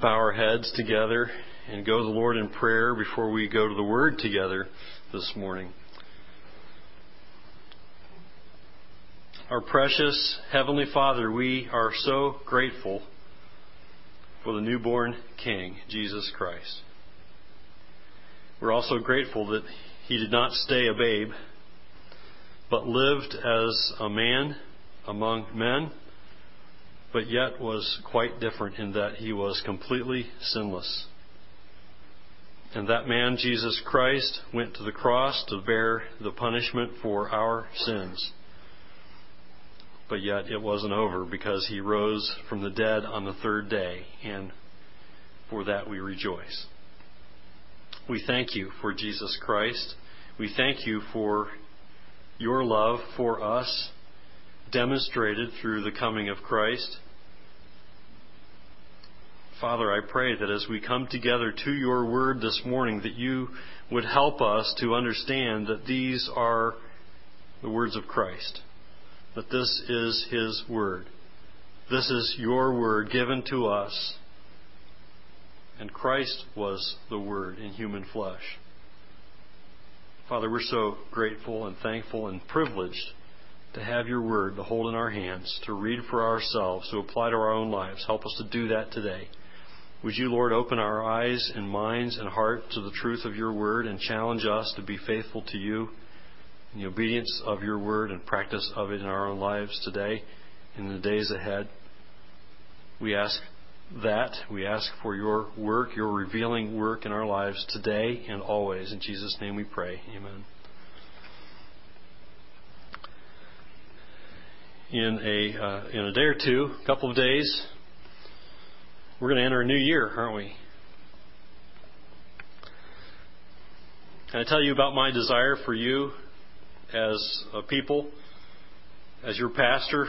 bow our heads together and go to the Lord in prayer before we go to the Word together this morning. Our precious Heavenly Father, we are so grateful for the newborn King, Jesus Christ. We're also grateful that He did not stay a babe, but lived as a man among men but yet was quite different in that he was completely sinless. And that man, Jesus Christ, went to the cross to bear the punishment for our sins. But yet it wasn't over because he rose from the dead on the third day, and for that we rejoice. We thank you for Jesus Christ. We thank you for your love for us demonstrated through the coming of Christ. Father, I pray that as we come together to your word this morning, that you would help us to understand that these are the words of Christ, that this is his word. This is your word given to us. And Christ was the word in human flesh. Father, we're so grateful and thankful and privileged to have your word to hold in our hands, to read for ourselves, to apply to our own lives. Help us to do that today. Would you, Lord, open our eyes and minds and heart to the truth of your word and challenge us to be faithful to you in the obedience of your word and practice of it in our own lives today and in the days ahead? We ask that. We ask for your work, your revealing work in our lives today and always. In Jesus' name we pray. Amen. In a uh, in a day or two, a couple of days, we're going to enter a new year, aren't we? Can I tell you about my desire for you as a people, as your pastor?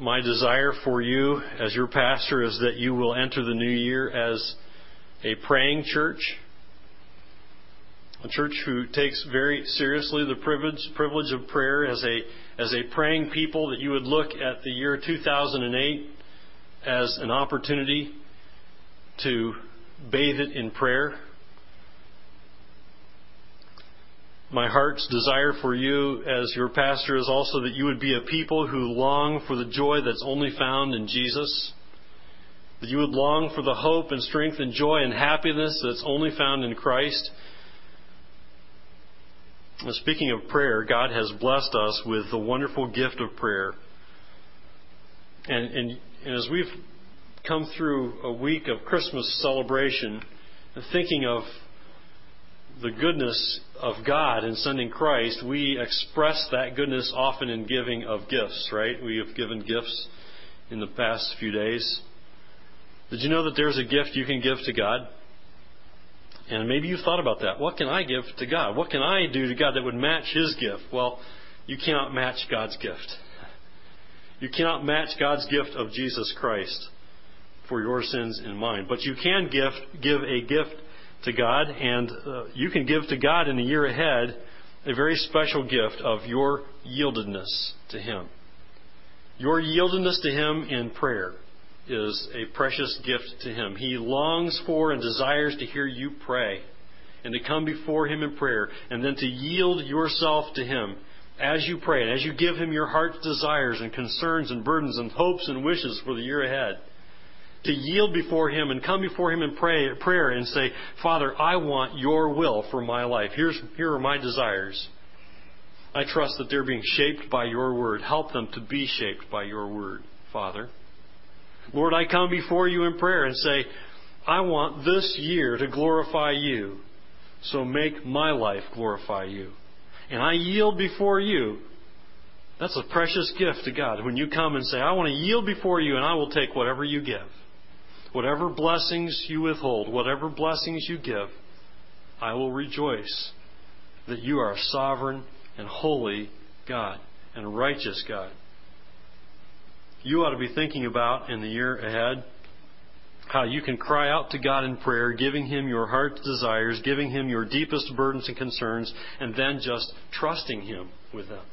My desire for you as your pastor is that you will enter the new year as a praying church, a church who takes very seriously the privilege, privilege of prayer as a as a praying people, that you would look at the year 2008 as an opportunity to bathe it in prayer. My heart's desire for you as your pastor is also that you would be a people who long for the joy that's only found in Jesus. That you would long for the hope and strength and joy and happiness that's only found in Christ. Speaking of prayer, God has blessed us with the wonderful gift of prayer. And, and, and as we've come through a week of Christmas celebration, thinking of the goodness of God in sending Christ, we express that goodness often in giving of gifts, right? We have given gifts in the past few days. Did you know that there's a gift you can give to God? And maybe you've thought about that. What can I give to God? What can I do to God that would match His gift? Well, you cannot match God's gift. You cannot match God's gift of Jesus Christ for your sins and mine. But you can gift, give a gift to God, and uh, you can give to God in the year ahead a very special gift of your yieldedness to Him. Your yieldedness to Him in prayer is a precious gift to Him. He longs for and desires to hear you pray and to come before Him in prayer and then to yield yourself to Him as you pray and as you give Him your heart's desires and concerns and burdens and hopes and wishes for the year ahead. To yield before Him and come before Him in pray, prayer and say, Father, I want your will for my life. Here's, here are my desires. I trust that they're being shaped by your word. Help them to be shaped by your word, Father. Lord, I come before you in prayer and say, I want this year to glorify you. So make my life glorify you. And I yield before you. That's a precious gift to God. When you come and say, I want to yield before you and I will take whatever you give. Whatever blessings you withhold, whatever blessings you give, I will rejoice that you are a sovereign and holy God and righteous God you ought to be thinking about in the year ahead how you can cry out to God in prayer, giving Him your heart's desires, giving Him your deepest burdens and concerns, and then just trusting Him with them.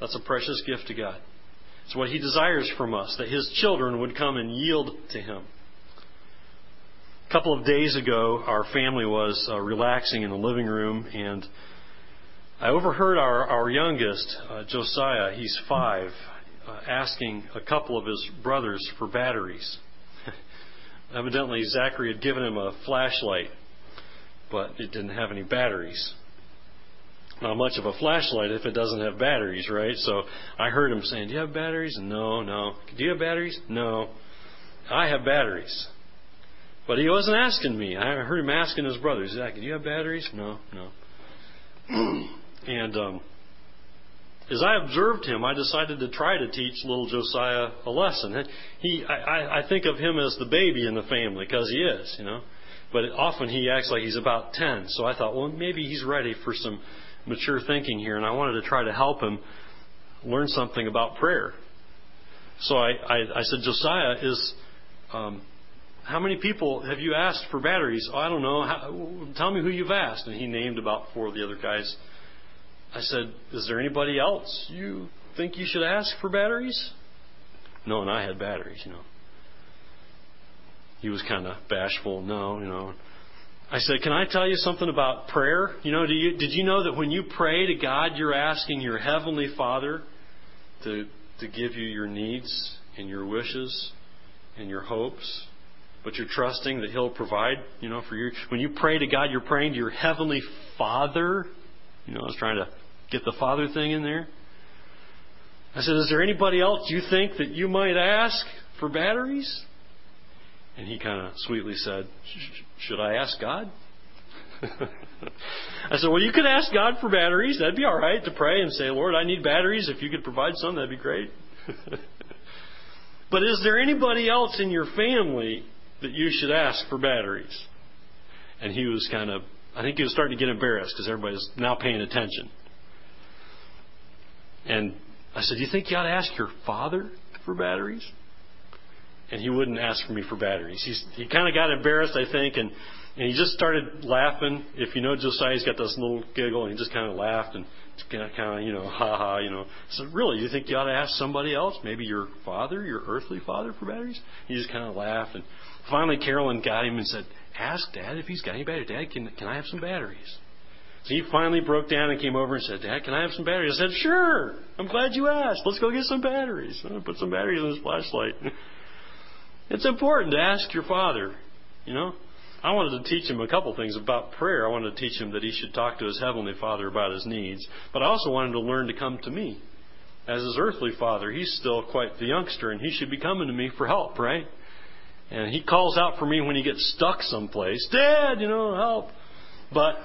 That's a precious gift to God. It's what He desires from us, that His children would come and yield to Him. A couple of days ago, our family was uh, relaxing in the living room, and I overheard our, our youngest, uh, Josiah, he's five, asking a couple of his brothers for batteries. Evidently, Zachary had given him a flashlight, but it didn't have any batteries. Not much of a flashlight if it doesn't have batteries, right? So I heard him saying, Do you have batteries? No, no. Do you have batteries? No. I have batteries. But he wasn't asking me. I heard him asking his brothers, Zach, do you have batteries? No, no. and um, as I observed him, I decided to try to teach little Josiah a lesson. He, I, I think of him as the baby in the family because he is, you know. But often he acts like he's about ten. So I thought, well, maybe he's ready for some mature thinking here, and I wanted to try to help him learn something about prayer. So I, I, I said, Josiah, is um, how many people have you asked for batteries? Oh, I don't know. How, tell me who you've asked. And he named about four of the other guys. I said, Is there anybody else you think you should ask for batteries? No, and I had batteries, you know. He was kind of bashful. No, you know. I said, Can I tell you something about prayer? You know, you, did you know that when you pray to God, you're asking your Heavenly Father to, to give you your needs and your wishes and your hopes? But you're trusting that He'll provide, you know, for you. When you pray to God, you're praying to your Heavenly Father. You know, I was trying to get the Father thing in there. I said, Is there anybody else you think that you might ask for batteries? And he kind of sweetly said, Should I ask God? I said, Well, you could ask God for batteries. That'd be all right to pray and say, Lord, I need batteries. If you could provide some, that'd be great. but is there anybody else in your family that you should ask for batteries? And he was kind of, I think he was starting to get embarrassed because everybody's now paying attention. And I said, Do you think you ought to ask your father for batteries? and he wouldn't ask for me for batteries. He's, he kind of got embarrassed, I think, and, and he just started laughing. If you know Josiah, he's got this little giggle, and he just kind of laughed and kind of, you know, ha ha, you know. So really, you think you ought to ask somebody else, maybe your father, your earthly father, for batteries? He just kind of laughed, and finally Carolyn got him and said, "Ask Dad if he's got any batteries. Dad, can can I have some batteries?" So he finally broke down and came over and said, Dad, can I have some batteries? I said, Sure. I'm glad you asked. Let's go get some batteries. I put some batteries in his flashlight. It's important to ask your father, you know. I wanted to teach him a couple things about prayer. I wanted to teach him that he should talk to his heavenly father about his needs, but I also wanted to learn to come to me. As his earthly father, he's still quite the youngster, and he should be coming to me for help, right? And he calls out for me when he gets stuck someplace, Dad, you know, help. But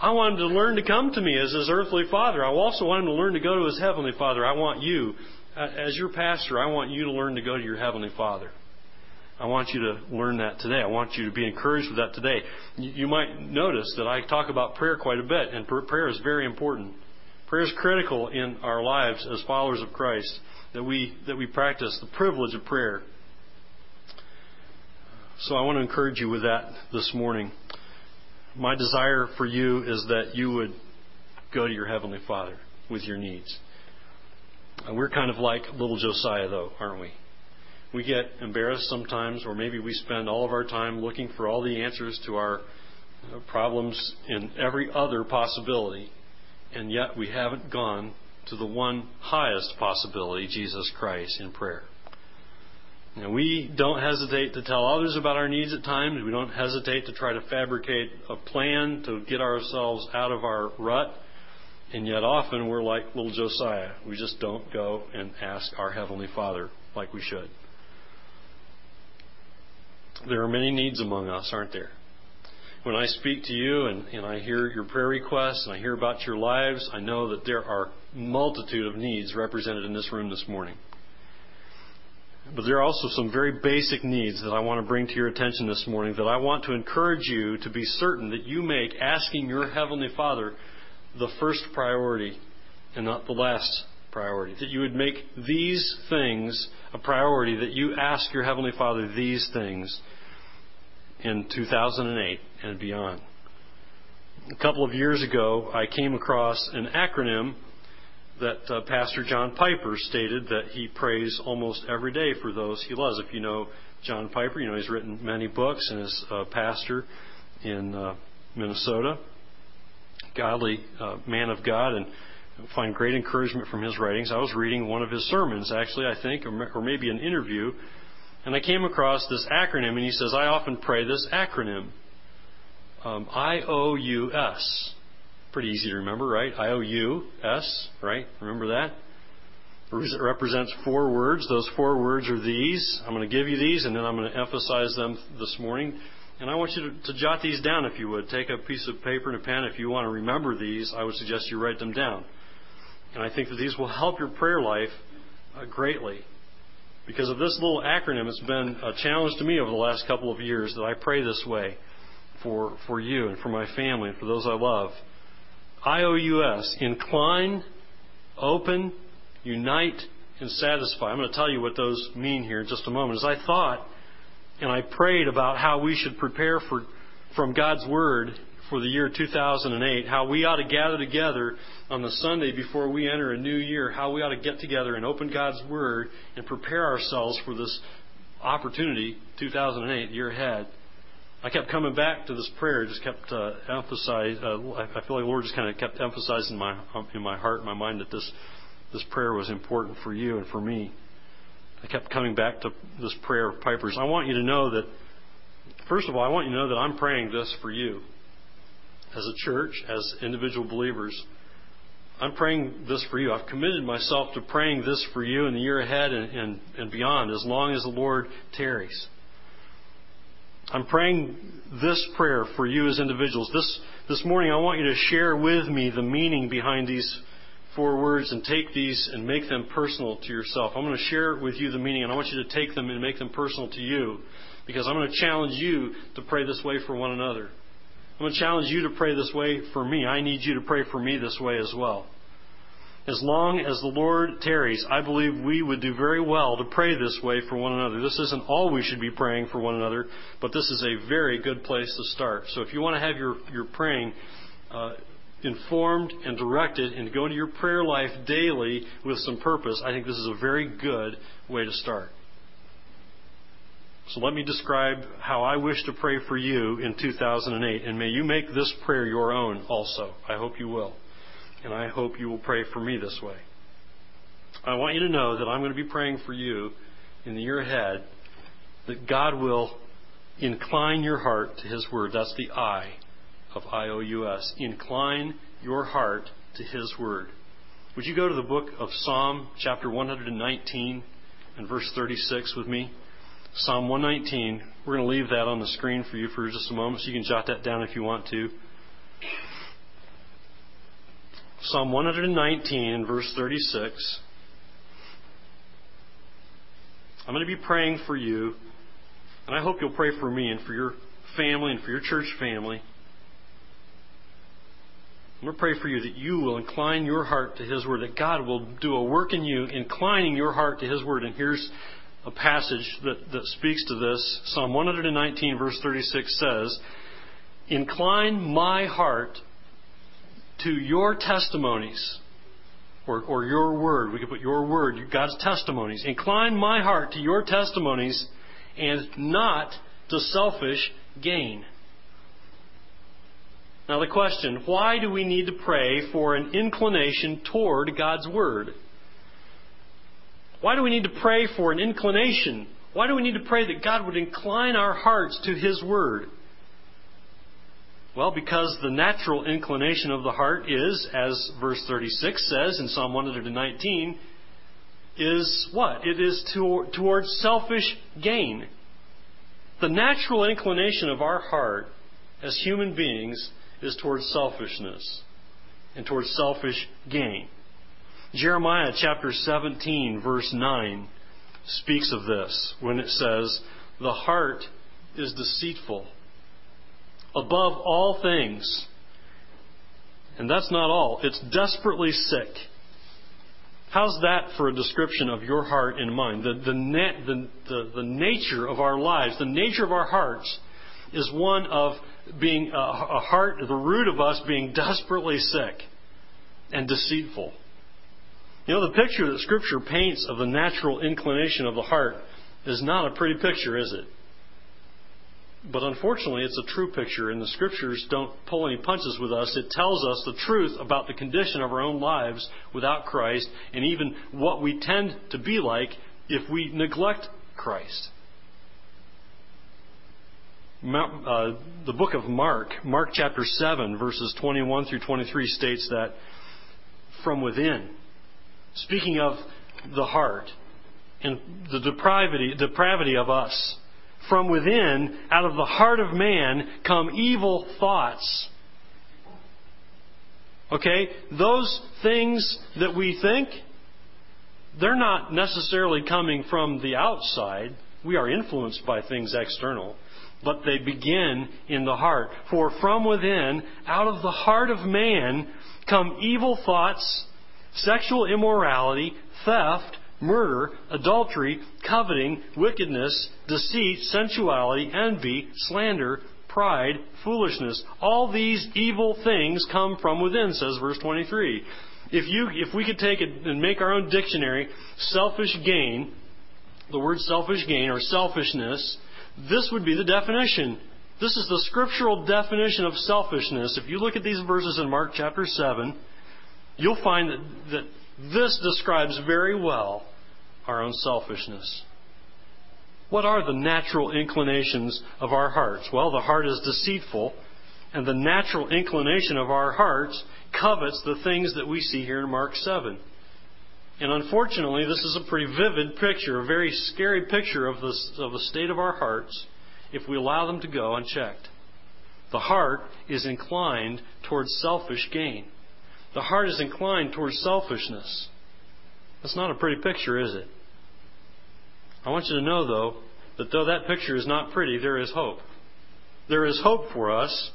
I want him to learn to come to me as his earthly father. I also want him to learn to go to his heavenly father. I want you, uh, as your pastor, I want you to learn to go to your heavenly father. I want you to learn that today. I want you to be encouraged with that today. You might notice that I talk about prayer quite a bit, and prayer is very important. Prayer is critical in our lives as followers of Christ that we that we practice the privilege of prayer. So I want to encourage you with that this morning. My desire for you is that you would go to your heavenly Father with your needs. We're kind of like little Josiah, though, aren't we? we get embarrassed sometimes, or maybe we spend all of our time looking for all the answers to our uh, problems in every other possibility, and yet we haven't gone to the one highest possibility, Jesus Christ, in prayer. Now, we don't hesitate to tell others about our needs at times. We don't hesitate to try to fabricate a plan to get ourselves out of our rut. And yet, often we're like little Josiah. We just don't go and ask our Heavenly Father like we should. There are many needs among us, aren't there? When I speak to you and, and I hear your prayer requests and I hear about your lives, I know that there are multitude of needs represented in this room this morning. But there are also some very basic needs that I want to bring to your attention this morning that I want to encourage you to be certain that you make asking your Heavenly Father the first priority and not the last priority. That you would make these things a priority, that you ask your Heavenly Father these things in 2008 and beyond. A couple of years ago, I came across an acronym that uh, Pastor John Piper stated that he prays almost every day for those he loves. If you know John Piper, you know he's written many books and is a pastor in uh, Minnesota, godly uh, man of God, and find great encouragement from his writings. I was reading one of his sermons, actually, I think, or maybe an interview, and I came across this acronym, and he says, I often pray this acronym um, I O U S. Pretty easy to remember, right? I O U S, right? Remember that? It represents four words. Those four words are these. I'm going to give you these, and then I'm going to emphasize them this morning. And I want you to, to jot these down if you would. Take a piece of paper and a pen. If you want to remember these, I would suggest you write them down. And I think that these will help your prayer life uh, greatly. Because of this little acronym, it's been a challenge to me over the last couple of years that I pray this way for, for you and for my family and for those I love. IOUS, incline, open, unite, and satisfy. I'm going to tell you what those mean here in just a moment. As I thought and I prayed about how we should prepare for, from God's Word for the year 2008, how we ought to gather together on the Sunday before we enter a new year, how we ought to get together and open God's Word and prepare ourselves for this opportunity, 2008, year ahead. I kept coming back to this prayer. Just kept uh, emphasize. Uh, I feel like the Lord just kind of kept emphasizing my in my heart, and my mind that this this prayer was important for you and for me. I kept coming back to this prayer of Piper's. I want you to know that, first of all, I want you to know that I'm praying this for you as a church, as individual believers. I'm praying this for you. I've committed myself to praying this for you in the year ahead and, and, and beyond, as long as the Lord tarries. I'm praying this prayer for you as individuals. This, this morning, I want you to share with me the meaning behind these four words and take these and make them personal to yourself. I'm going to share with you the meaning, and I want you to take them and make them personal to you because I'm going to challenge you to pray this way for one another. I'm going to challenge you to pray this way for me. I need you to pray for me this way as well. As long as the Lord tarries, I believe we would do very well to pray this way for one another. This isn't all we should be praying for one another, but this is a very good place to start. So if you want to have your, your praying uh, informed and directed and go into your prayer life daily with some purpose, I think this is a very good way to start. So let me describe how I wish to pray for you in 2008, and may you make this prayer your own also. I hope you will. And I hope you will pray for me this way. I want you to know that I'm going to be praying for you in the year ahead that God will incline your heart to His Word. That's the I of IOUS. Incline your heart to His Word. Would you go to the book of Psalm, chapter 119, and verse 36 with me? Psalm 119. We're going to leave that on the screen for you for just a moment so you can jot that down if you want to. Psalm 119, verse 36. I'm going to be praying for you, and I hope you'll pray for me and for your family and for your church family. I'm going to pray for you that you will incline your heart to His Word, that God will do a work in you, inclining your heart to His Word. And here's a passage that, that speaks to this. Psalm 119, verse 36 says, Incline my heart to your testimonies, or, or your word. We could put your word, God's testimonies. Incline my heart to your testimonies and not to selfish gain. Now, the question why do we need to pray for an inclination toward God's Word? Why do we need to pray for an inclination? Why do we need to pray that God would incline our hearts to His Word? Well, because the natural inclination of the heart is, as verse 36 says in Psalm 119, is what? It is to, towards selfish gain. The natural inclination of our heart as human beings is towards selfishness and towards selfish gain. Jeremiah chapter 17, verse 9, speaks of this when it says, The heart is deceitful above all things. And that's not all, it's desperately sick. How's that for a description of your heart and mind? The, the, the, the, the nature of our lives, the nature of our hearts, is one of being uh, a, heart, the root of us being desperately sick and deceitful. You know, the picture that Scripture paints of the natural inclination of the heart is not a pretty picture, is it? But unfortunately, it's a true picture, and the Scriptures don't pull any punches with us. It tells us the truth about the condition of our own lives without Christ, and even what we tend to be like if we neglect Christ. Uh, the book of Mark, Mark chapter 7, verses 21 through 23, states that from within, speaking of the heart and the depravity, depravity of us, from within, out of the heart of man, come evil thoughts. Okay? Those things that we think, they're not necessarily coming from the outside. We are influenced by things external but they begin in the heart. For from within, out of the heart of man, come evil thoughts, sexual immorality, theft, murder, adultery, coveting, wickedness, deceit, sensuality, envy, slander, pride, foolishness. All these evil things come from within, says verse 23. If you, if we could take it and make our own dictionary, selfish gain, the word selfish gain or selfishness this would be the definition. This is the scriptural definition of selfishness. If you look at these verses in Mark chapter 7, you'll find that, that this describes very well our own selfishness. What are the natural inclinations of our hearts? Well, the heart is deceitful, and the natural inclination of our hearts covets the things that we see here in Mark 7. And unfortunately, this is a pretty vivid picture, a very scary picture of the, of the state of our hearts if we allow them to go unchecked. The heart is inclined towards selfish gain. The heart is inclined towards selfishness. That's not a pretty picture, is it? I want you to know, though, that though that picture is not pretty, there is hope. There is hope for us.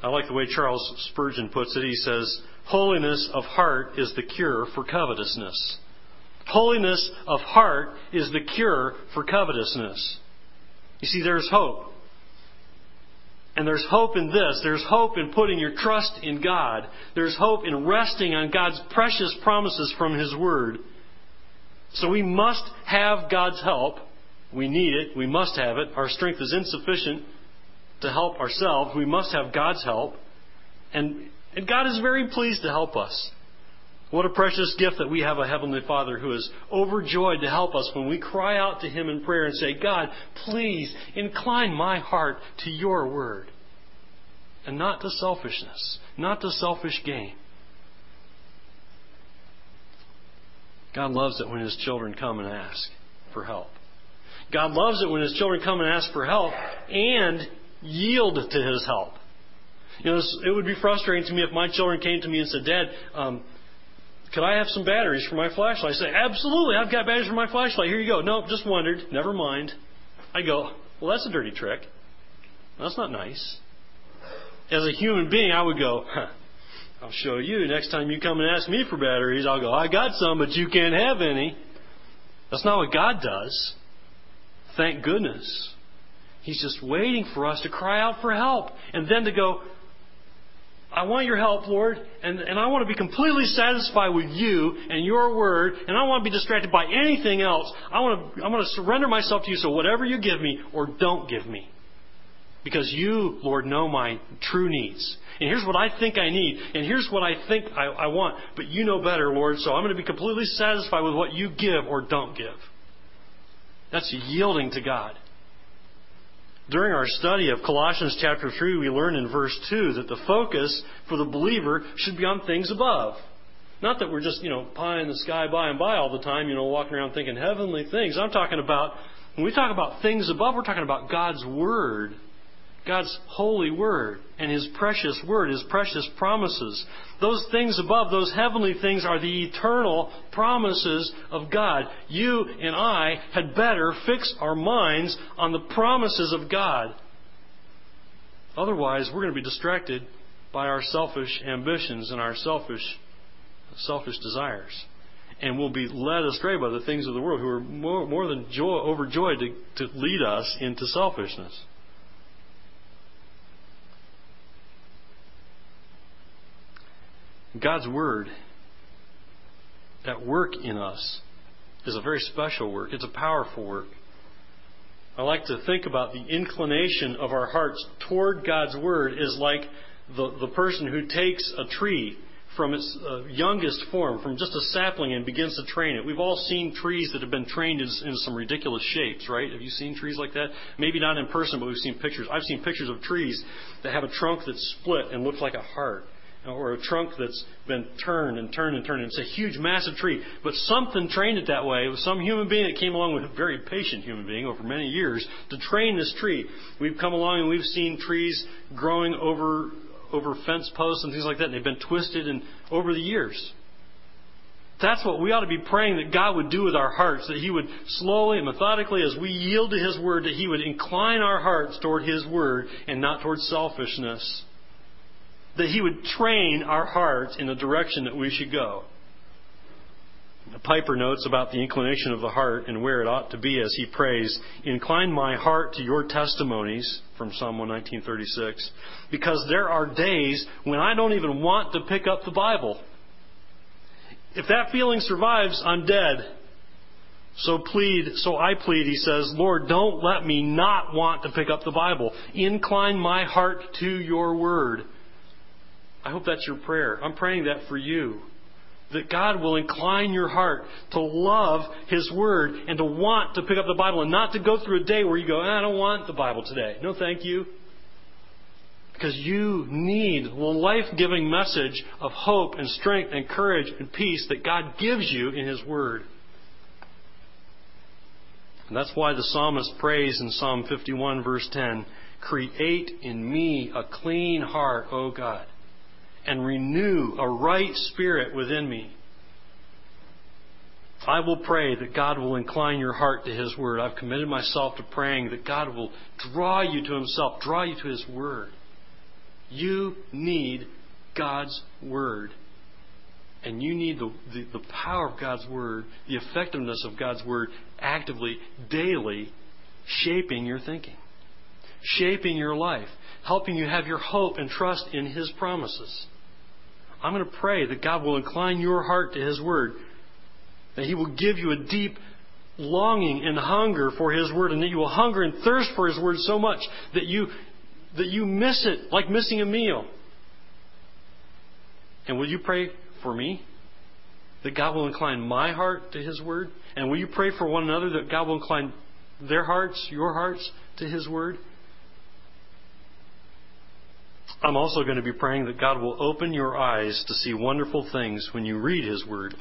I like the way Charles Spurgeon puts it. He says, Holiness of heart is the cure for covetousness. Holiness of heart is the cure for covetousness. You see, there's hope. And there's hope in this. There's hope in putting your trust in God. There's hope in resting on God's precious promises from His Word. So we must have God's help. We need it. We must have it. Our strength is insufficient to help ourselves. We must have God's help. And and God is very pleased to help us. What a precious gift that we have a Heavenly Father who is overjoyed to help us when we cry out to Him in prayer and say, God, please incline my heart to your word and not to selfishness, not to selfish gain. God loves it when His children come and ask for help. God loves it when His children come and ask for help and yield to His help. You know, it would be frustrating to me if my children came to me and said, Dad, um, could I have some batteries for my flashlight? I say, absolutely, I've got batteries for my flashlight. Here you go. No, just wondered. Never mind. I go, well, that's a dirty trick. That's not nice. As a human being, I would go, huh, I'll show you. Next time you come and ask me for batteries, I'll go, I got some, but you can't have any. That's not what God does. Thank goodness. He's just waiting for us to cry out for help and then to go, I want your help, Lord, and, and I want to be completely satisfied with you and your word, and I don't want to be distracted by anything else. I want to, I want to surrender myself to you, so whatever you give me or don't give me. Because you, Lord, know my true needs. And here's what I think I need, and here's what I think I, I want, but you know better, Lord, so I'm going to be completely satisfied with what you give or don't give. That's yielding to God. During our study of Colossians chapter 3, we learn in verse 2 that the focus for the believer should be on things above. Not that we're just, you know, pie in the sky by and by all the time, you know, walking around thinking heavenly things. I'm talking about, when we talk about things above, we're talking about God's Word God's holy word and His precious word, His precious promises. Those things above, those heavenly things, are the eternal promises of God. You and I had better fix our minds on the promises of God. Otherwise, we're going to be distracted by our selfish ambitions and our selfish, selfish desires. And we'll be led astray by the things of the world who are more, more than joy, overjoyed to, to lead us into selfishness. God's Word at work in us is a very special work. It's a powerful work. I like to think about the inclination of our hearts toward God's Word is like the, the person who takes a tree from its uh, youngest form, from just a sapling, and begins to train it. We've all seen trees that have been trained in, in, some ridiculous shapes, right? Have you seen trees like that? Maybe not in person, but we've seen pictures. I've seen pictures of trees that have a trunk that's split and looks like a heart or a trunk that's been turned and turned and turned. It's a huge, massive tree. But something trained it that way. It was some human being that came along with a very patient human being over many years to train this tree. We've come along and we've seen trees growing over over fence posts and things like that, and they've been twisted and over the years. That's what we ought to be praying that God would do with our hearts, that He would slowly and methodically, as we yield to His Word, that He would incline our hearts toward His Word and not toward selfishness that He would train our hearts in the direction that we should go. The Piper notes about the inclination of the heart and where it ought to be as he prays, Incline my heart to your testimonies, from Psalm 119.36, because there are days when I don't even want to pick up the Bible. If that feeling survives, I'm dead. So plead, so I plead, he says, Lord, don't let me not want to pick up the Bible. Incline my heart to your word. I hope that's your prayer. I'm praying that for you. That God will incline your heart to love His Word and to want to pick up the Bible and not to go through a day where you go, I don't want the Bible today. No, thank you. Because you need the life giving message of hope and strength and courage and peace that God gives you in His Word. And that's why the psalmist prays in Psalm 51, verse 10 Create in me a clean heart, O God and renew a right spirit within me. I will pray that God will incline your heart to His Word. I've committed myself to praying that God will draw you to Himself, draw you to His Word. You need God's Word. And you need the, the, the power of God's Word, the effectiveness of God's Word actively, daily shaping your thinking, shaping your life, helping you have your hope and trust in His promises. I'm going to pray that God will incline your heart to His Word, that He will give you a deep longing and hunger for His Word, and that you will hunger and thirst for His Word so much that you, that you miss it like missing a meal. And will you pray for me? That God will incline my heart to His Word? And will you pray for one another that God will incline their hearts, your hearts, to His Word? I'm also going to be praying that God will open your eyes to see wonderful things when you read His Word.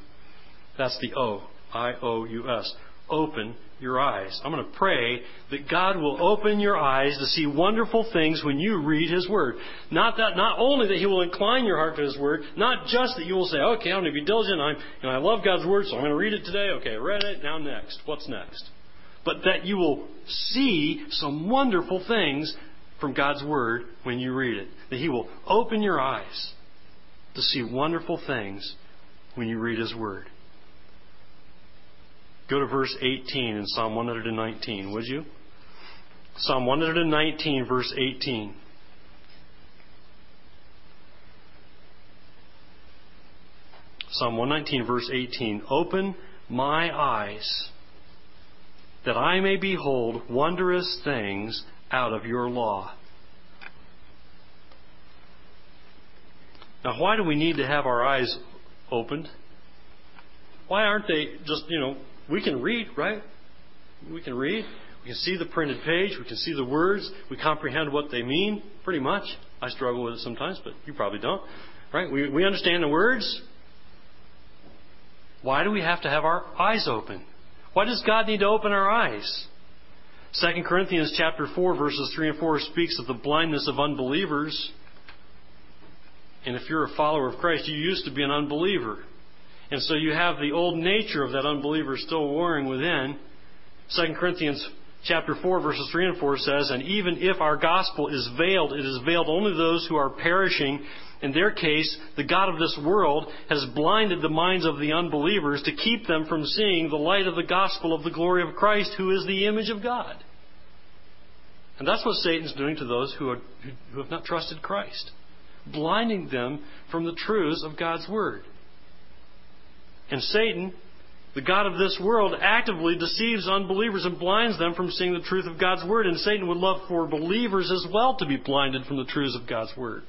That's the O, I O U S. Open your eyes. I'm going to pray that God will open your eyes to see wonderful things when you read His Word. Not that, not only that He will incline your heart to His Word, not just that you will say, okay, I'm going to be diligent, I'm, and I love God's Word, so I'm going to read it today. Okay, I read it, now next. What's next? But that you will see some wonderful things from God's Word when you read it. That He will open your eyes to see wonderful things when you read His Word. Go to verse 18 in Psalm 119, would you? Psalm 119, verse 18. Psalm 119, verse 18. Open my eyes that I may behold wondrous things out of your law. Now, why do we need to have our eyes opened? Why aren't they just, you know, we can read, right? We can read. We can see the printed page. We can see the words. We comprehend what they mean, pretty much. I struggle with it sometimes, but you probably don't. Right? We, we understand the words. Why do we have to have our eyes open? Why does God need to open our eyes? 2 Corinthians chapter 4 verses 3 and 4 speaks of the blindness of unbelievers. And if you're a follower of Christ, you used to be an unbeliever. And so you have the old nature of that unbeliever still warring within. 2 Corinthians chapter 4 verses 3 and 4 says, And even if our gospel is veiled, it is veiled only to those who are perishing. In their case, the God of this world has blinded the minds of the unbelievers to keep them from seeing the light of the gospel of the glory of Christ, who is the image of God. And that's what Satan's doing to those who, are, who have not trusted Christ, blinding them from the truths of God's Word. And Satan, the God of this world, actively deceives unbelievers and blinds them from seeing the truth of God's Word. And Satan would love for believers as well to be blinded from the truths of God's Word.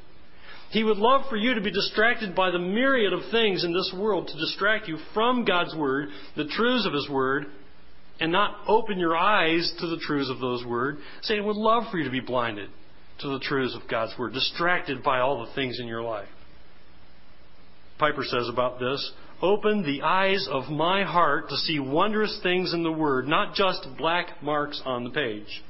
He would love for you to be distracted by the myriad of things in this world to distract you from God's Word, the truths of His Word, and not open your eyes to the truths of those words. Satan would love for you to be blinded to the truths of God's Word, distracted by all the things in your life. Piper says about this Open the eyes of my heart to see wondrous things in the Word, not just black marks on the page.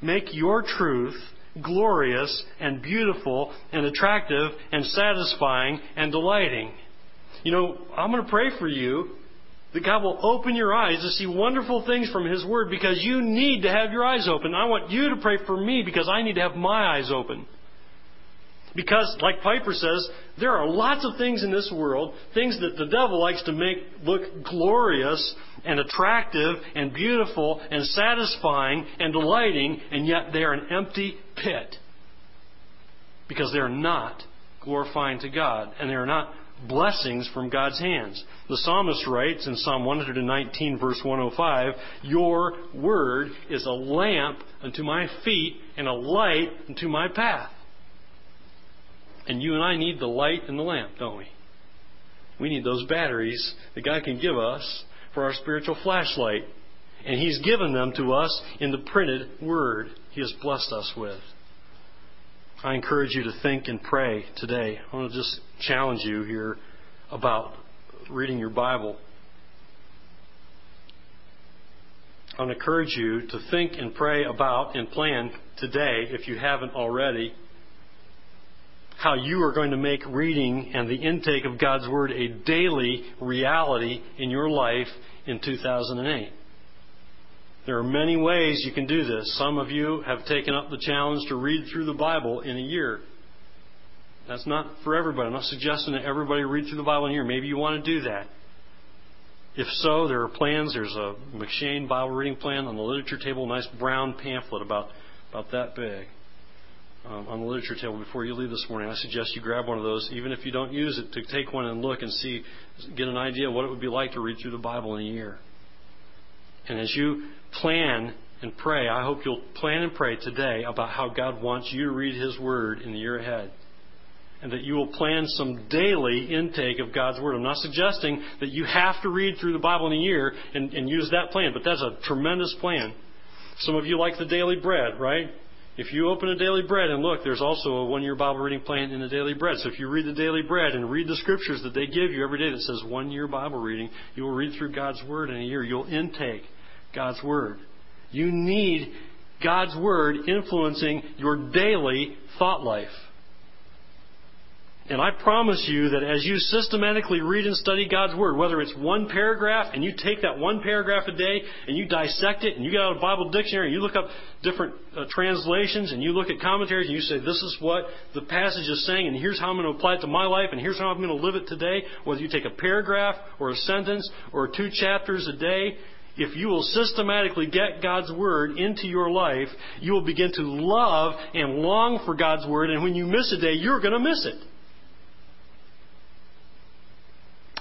Make your truth glorious and beautiful and attractive and satisfying and delighting. You know, I'm going to pray for you that God will open your eyes to see wonderful things from His Word because you need to have your eyes open. I want you to pray for me because I need to have my eyes open. Because, like Piper says, there are lots of things in this world, things that the devil likes to make look glorious and attractive and beautiful and satisfying and delighting, and yet they are an empty pit. Because they are not glorifying to God, and they are not blessings from God's hands. The psalmist writes in Psalm 119, verse 105, Your word is a lamp unto my feet and a light unto my path. And you and I need the light and the lamp, don't we? We need those batteries that God can give us for our spiritual flashlight. And He's given them to us in the printed Word He has blessed us with. I encourage you to think and pray today. I want to just challenge you here about reading your Bible. I want to encourage you to think and pray about and plan today, if you haven't already, how you are going to make reading and the intake of God's Word a daily reality in your life in 2008. There are many ways you can do this. Some of you have taken up the challenge to read through the Bible in a year. That's not for everybody. I'm not suggesting that everybody read through the Bible in a year. Maybe you want to do that. If so, there are plans. There's a M'Cheyne Bible reading plan on the literature table, nice brown pamphlet about, about that big um, on the literature table before you leave this morning. I suggest you grab one of those, even if you don't use it, to take one and look and see, get an idea what it would be like to read through the Bible in a year. And as you plan and pray, I hope you'll plan and pray today about how God wants you to read His Word in the year ahead. And that you will plan some daily intake of God's Word. I'm not suggesting that you have to read through the Bible in a year and, and use that plan, but that's a tremendous plan. Some of you like the daily bread, right? If you open a daily bread and look, there's also a one year Bible reading plan in the daily bread. So if you read the daily bread and read the scriptures that they give you every day that says one year Bible reading, you will read through God's Word in a year. You'll intake God's Word. You need God's Word influencing your daily thought life. And I promise you that as you systematically read and study God's Word, whether it's one paragraph and you take that one paragraph a day and you dissect it and you get out a Bible dictionary and you look up different uh, translations and you look at commentaries and you say, this is what the passage is saying and here's how I'm going to apply it to my life and here's how I'm going to live it today, whether you take a paragraph or a sentence or two chapters a day, if you will systematically get God's Word into your life, you will begin to love and long for God's Word and when you miss a day, you're going to miss it.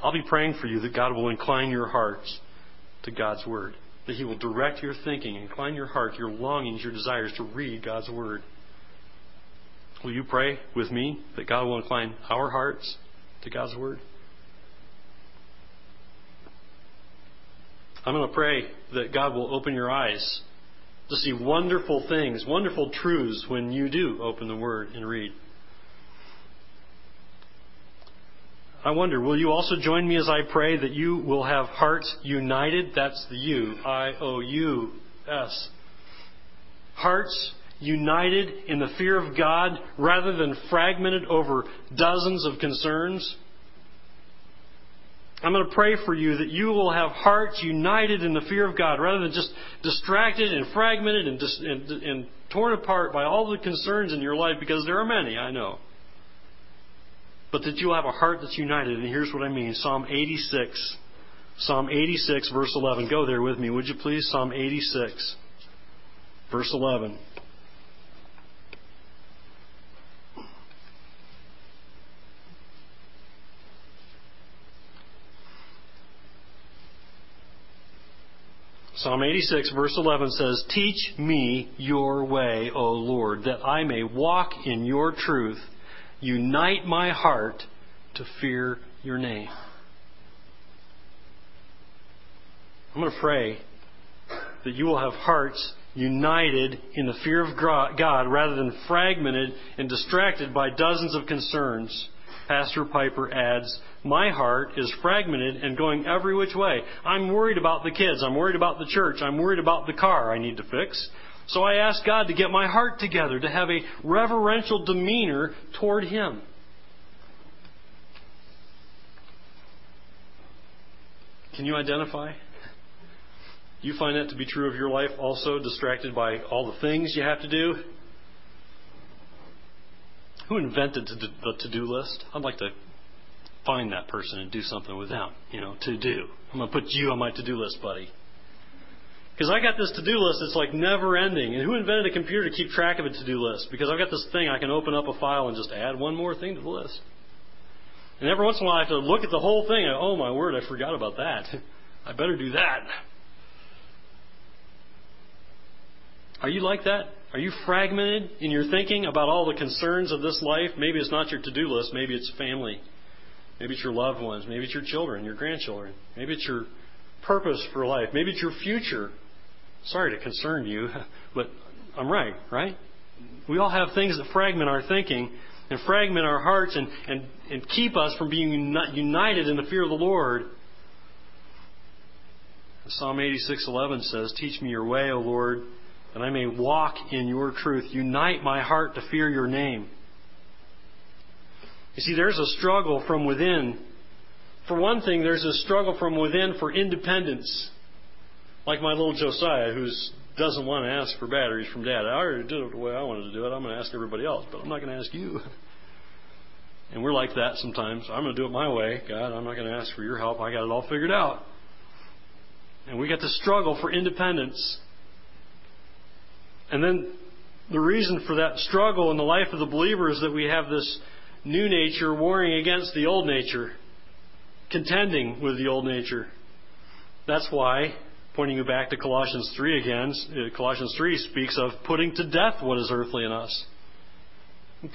I'll be praying for you that God will incline your hearts to God's Word, that He will direct your thinking, incline your heart, your longings, your desires to read God's Word. Will you pray with me that God will incline our hearts to God's Word? I'm going to pray that God will open your eyes to see wonderful things, wonderful truths when you do open the Word and read. I wonder, will you also join me as I pray that you will have hearts united? That's the U, I O U S. Hearts united in the fear of God rather than fragmented over dozens of concerns. I'm going to pray for you that you will have hearts united in the fear of God rather than just distracted and fragmented and, dis- and, and torn apart by all the concerns in your life because there are many, I know but that you'll have a heart that's united. And here's what I mean Psalm 86. Psalm 86, verse 11. Go there with me, would you please? Psalm 86, verse 11. Psalm 86, verse 11 says, Teach me your way, O Lord, that I may walk in your truth. Unite my heart to fear your name. I'm going to pray that you will have hearts united in the fear of God rather than fragmented and distracted by dozens of concerns. Pastor Piper adds, My heart is fragmented and going every which way. I'm worried about the kids. I'm worried about the church. I'm worried about the car I need to fix. So I ask God to get my heart together, to have a reverential demeanor toward Him. Can you identify? You find that to be true of your life also, distracted by all the things you have to do? Who invented the to do list? I'd like to find that person and do something with them, you know, to do. I'm going to put you on my to do list, buddy. Because I got this to do list that's like never ending. And who invented a computer to keep track of a to do list? Because I've got this thing I can open up a file and just add one more thing to the list. And every once in a while I have to look at the whole thing and, oh my word, I forgot about that. I better do that. Are you like that? Are you fragmented in your thinking about all the concerns of this life? Maybe it's not your to do list, maybe it's family. Maybe it's your loved ones. Maybe it's your children, your grandchildren. Maybe it's your purpose for life. Maybe it's your future. Sorry to concern you, but I'm right, right? We all have things that fragment our thinking and fragment our hearts and, and, and keep us from being united in the fear of the Lord. Psalm 86:11 says, "Teach me your way, O Lord, that I may walk in your truth. Unite my heart to fear your name." You see, there's a struggle from within. For one thing, there's a struggle from within for independence. Like my little Josiah, who doesn't want to ask for batteries from Dad. I already did it the way I wanted to do it. I'm going to ask everybody else, but I'm not going to ask you. And we're like that sometimes. I'm going to do it my way. God, I'm not going to ask for your help. I got it all figured out. And we got to struggle for independence. And then the reason for that struggle in the life of the believer is that we have this new nature warring against the old nature, contending with the old nature. That's why, pointing you back to Colossians 3 again, uh, Colossians 3 speaks of putting to death what is earthly in us,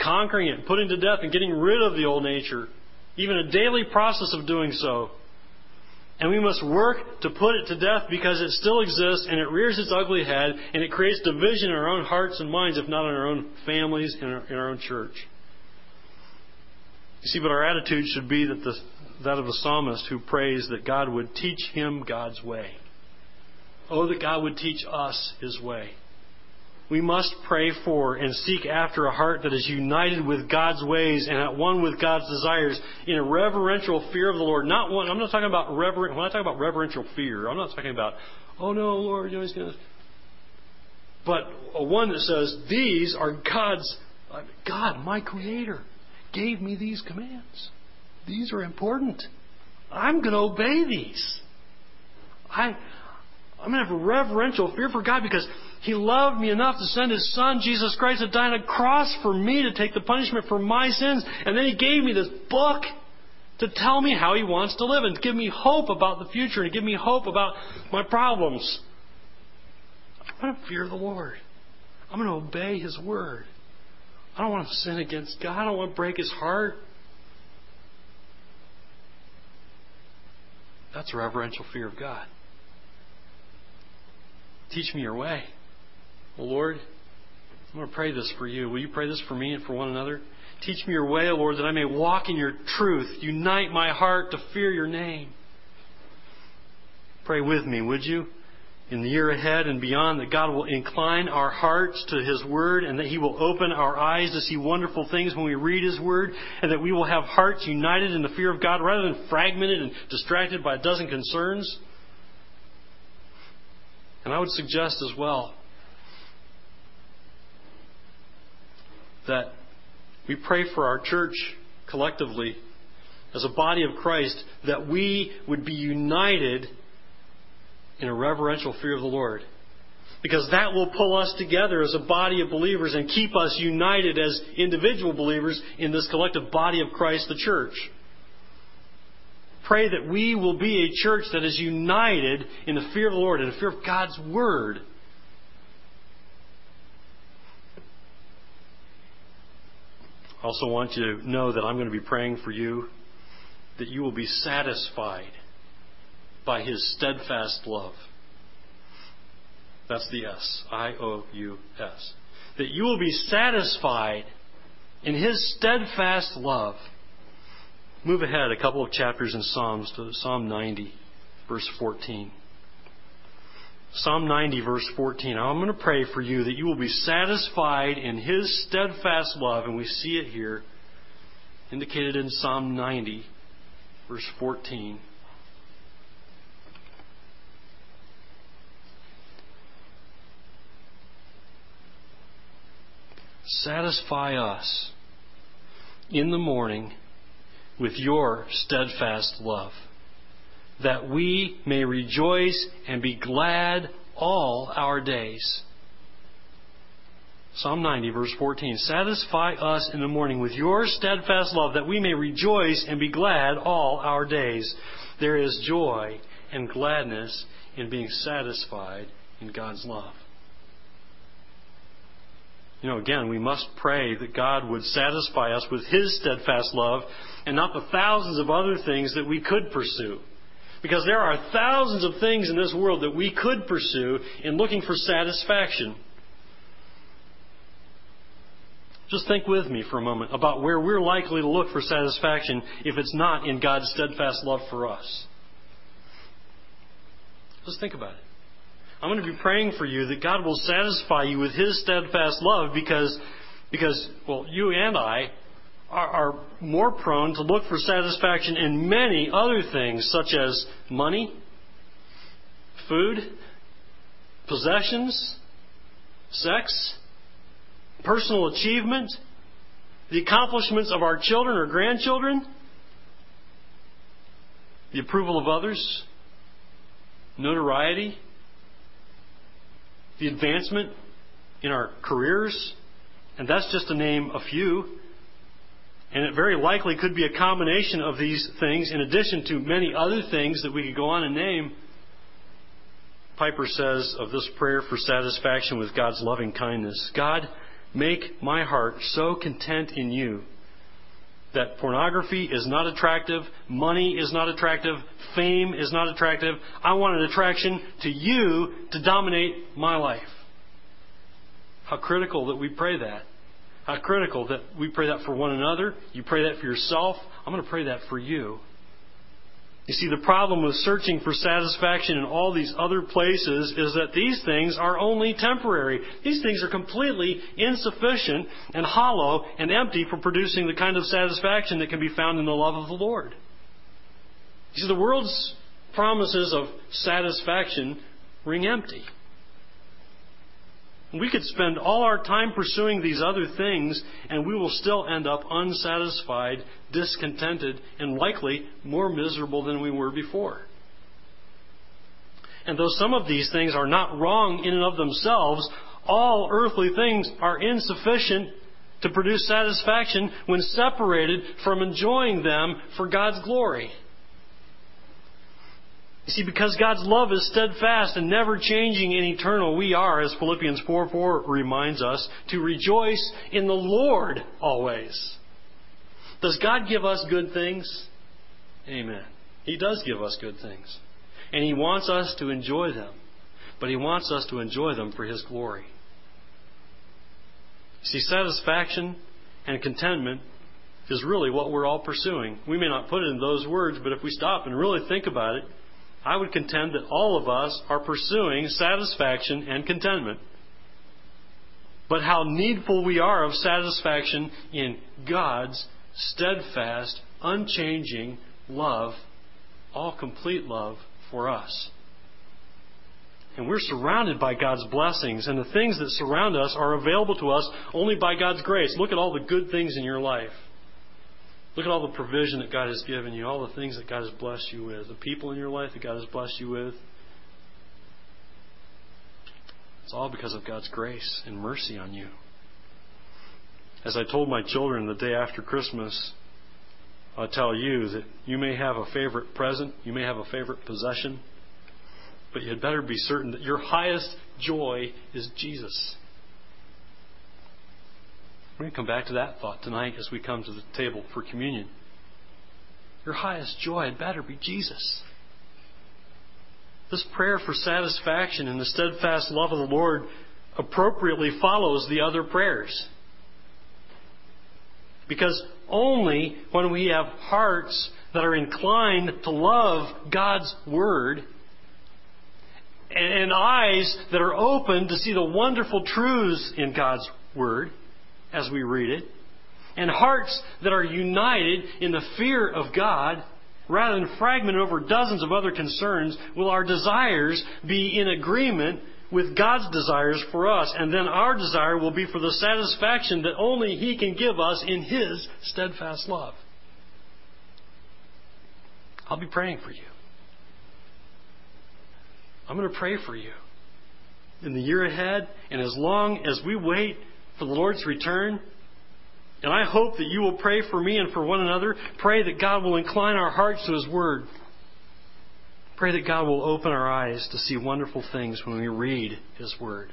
conquering it, putting to death and getting rid of the old nature, even a daily process of doing so. And we must work to put it to death because it still exists and it rears its ugly head and it creates division in our own hearts and minds, if not in our own families and in our own church. You see, but our attitude should be that the, that of the psalmist who prays that God would teach him God's way. Oh, that God would teach us his way. We must pray for and seek after a heart that is united with God's ways and at one with God's desires in a reverential fear of the Lord. Not one, I'm not talking about reverent, when I talk about reverential fear, I'm not talking about, oh no, Lord, you know, he's going to. But a one that says, these are God's, God, my Creator gave me these commands. These are important. I'm going to obey these. I, I'm going to have reverential fear for God because He loved me enough to send His Son, Jesus Christ, to die on a cross for me to take the punishment for my sins. And then He gave me this book to tell me how He wants to live and to give me hope about the future and to give me hope about my problems. I'm going to fear the Lord. I'm going to obey His Word. I don't want to sin against God. I don't want to break his heart. That's reverential fear of God. Teach me your way. Well, Lord, I'm going to pray this for you. Will you pray this for me and for one another? Teach me your way, O Lord, that I may walk in your truth. Unite my heart to fear your name. Pray with me, would you? in the year ahead and beyond that God will incline our hearts to His Word and that He will open our eyes to see wonderful things when we read His Word and that we will have hearts united in the fear of God rather than fragmented and distracted by a dozen concerns. And I would suggest as well that we pray for our church collectively as a body of Christ that we would be united in a reverential fear of the Lord. Because that will pull us together as a body of believers and keep us united as individual believers in this collective body of Christ, the church. Pray that we will be a church that is united in the fear of the Lord and the fear of God's Word. I also want you to know that I'm going to be praying for you that you will be satisfied by His steadfast love. That's the S. I O U S. That you will be satisfied in His steadfast love. Move ahead a couple of chapters in Psalms to Psalm 90, verse 14. Psalm 90, verse 14. I'm going to pray for you that you will be satisfied in His steadfast love, and we see it here, indicated in Psalm 90, verse 14. Satisfy us in the morning with your steadfast love, that we may rejoice and be glad all our days. Psalm 90, verse 14. Satisfy us in the morning with your steadfast love, that we may rejoice and be glad all our days. There is joy and gladness in being satisfied in God's love. You know, again, we must pray that God would satisfy us with His steadfast love and not the thousands of other things that we could pursue. Because there are thousands of things in this world that we could pursue in looking for satisfaction. Just think with me for a moment about where we're likely to look for satisfaction if it's not in God's steadfast love for us. Just think about it. I'm going to be praying for you that God will satisfy you with His steadfast love because, because well, you and I are, are more prone to look for satisfaction in many other things, such as money, food, possessions, sex, personal achievement, the accomplishments of our children or grandchildren, the approval of others, notoriety, the advancement in our careers, and that's just to name a few. And it very likely could be a combination of these things in addition to many other things that we could go on and name. Piper says of this prayer for satisfaction with God's loving kindness God, make my heart so content in you that pornography is not attractive, money is not attractive, fame is not attractive. I want an attraction to you to dominate my life. How critical that we pray that. How critical that we pray that for one another. You pray that for yourself. I'm going to pray that for you. You see, the problem with searching for satisfaction in all these other places is that these things are only temporary. These things are completely insufficient and hollow and empty for producing the kind of satisfaction that can be found in the love of the Lord. You see, the world's promises of satisfaction ring empty. We could spend all our time pursuing these other things, and we will still end up unsatisfied, discontented, and likely more miserable than we were before. And though some of these things are not wrong in and of themselves, all earthly things are insufficient to produce satisfaction when separated from enjoying them for God's glory. You see, because God's love is steadfast and never changing and eternal, we are, as Philippians 4 4 reminds us, to rejoice in the Lord always. Does God give us good things? Amen. He does give us good things. And He wants us to enjoy them. But He wants us to enjoy them for His glory. See, satisfaction and contentment is really what we're all pursuing. We may not put it in those words, but if we stop and really think about it, I would contend that all of us are pursuing satisfaction and contentment. But how needful we are of satisfaction in God's steadfast, unchanging love, all complete love for us. And we're surrounded by God's blessings, and the things that surround us are available to us only by God's grace. Look at all the good things in your life. Look at all the provision that God has given you, all the things that God has blessed you with, the people in your life that God has blessed you with. It's all because of God's grace and mercy on you. As I told my children the day after Christmas, I'll tell you that you may have a favorite present, you may have a favorite possession, but you had better be certain that your highest joy is Jesus. We're going to come back to that thought tonight as we come to the table for communion. Your highest joy had better be Jesus. This prayer for satisfaction in the steadfast love of the Lord appropriately follows the other prayers. Because only when we have hearts that are inclined to love God's Word and eyes that are open to see the wonderful truths in God's Word as we read it, and hearts that are united in the fear of God rather than fragmented over dozens of other concerns, will our desires be in agreement with God's desires for us. And then our desire will be for the satisfaction that only He can give us in His steadfast love. I'll be praying for you. I'm going to pray for you in the year ahead, and as long as we wait for the Lord's return, and I hope that you will pray for me and for one another. Pray that God will incline our hearts to His Word. Pray that God will open our eyes to see wonderful things when we read His Word.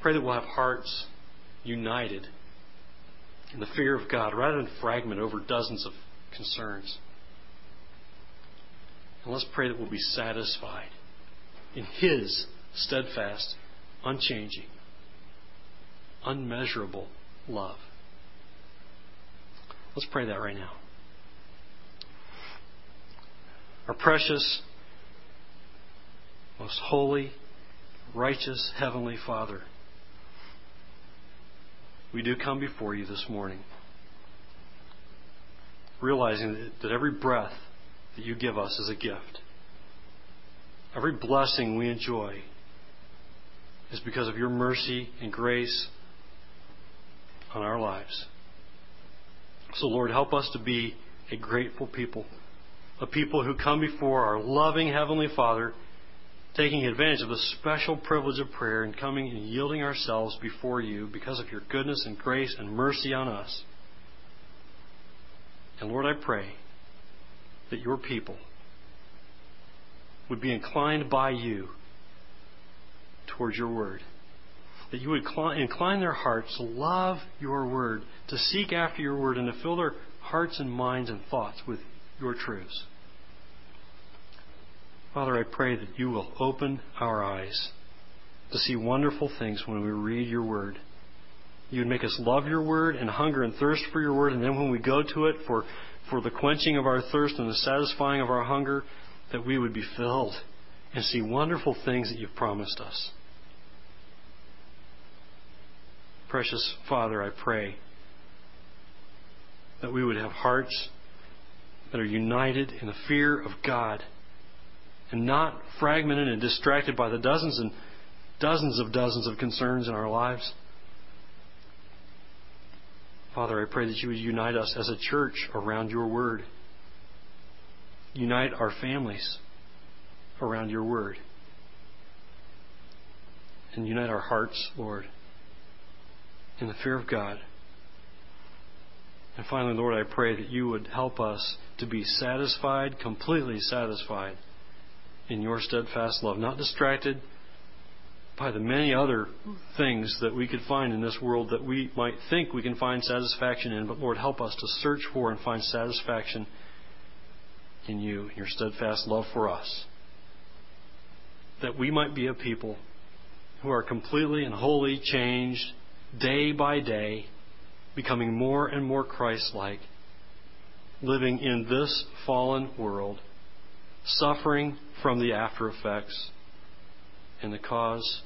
Pray that we'll have hearts united in the fear of God rather than fragment over dozens of concerns. And let's pray that we'll be satisfied in His steadfast, unchanging, unmeasurable love. Let's pray that right now. Our precious, most holy, righteous Heavenly Father, we do come before you this morning, realizing that every breath that you give us is a gift. Every blessing we enjoy is because of your mercy and grace on our lives. So, Lord, help us to be a grateful people, a people who come before our loving Heavenly Father, taking advantage of the special privilege of prayer and coming and yielding ourselves before you because of your goodness and grace and mercy on us. And Lord, I pray that your people would be inclined by you towards your word that you would incline their hearts to love your word, to seek after your word, and to fill their hearts and minds and thoughts with your truths. Father, I pray that you will open our eyes to see wonderful things when we read your word. You would make us love your word and hunger and thirst for your word, and then when we go to it for, for the quenching of our thirst and the satisfying of our hunger, that we would be filled and see wonderful things that you've promised us. Precious Father, I pray that we would have hearts that are united in the fear of God and not fragmented and distracted by the dozens and dozens of dozens of concerns in our lives. Father, I pray that you would unite us as a church around your word. Unite our families around your word. And unite our hearts, Lord, in the fear of God. And finally, Lord, I pray that you would help us to be satisfied, completely satisfied in your steadfast love, not distracted by the many other things that we could find in this world that we might think we can find satisfaction in, but Lord, help us to search for and find satisfaction in you, in your steadfast love for us. That we might be a people who are completely and wholly changed day by day, becoming more and more Christ like, living in this fallen world, suffering from the after effects and the cause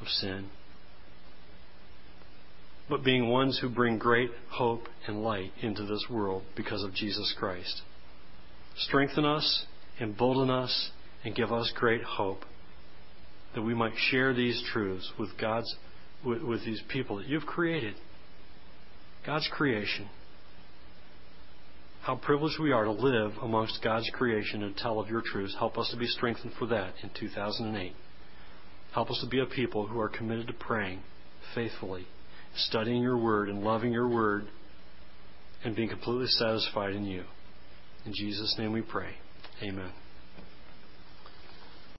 of sin, but being ones who bring great hope and light into this world because of Jesus Christ. Strengthen us, embolden us, and give us great hope that we might share these truths with God's with, with these people that you've created. God's creation. How privileged we are to live amongst God's creation and tell of your truths. Help us to be strengthened for that in 2008. Help us to be a people who are committed to praying faithfully, studying your word and loving your word, and being completely satisfied in you. In Jesus' name we pray. Amen.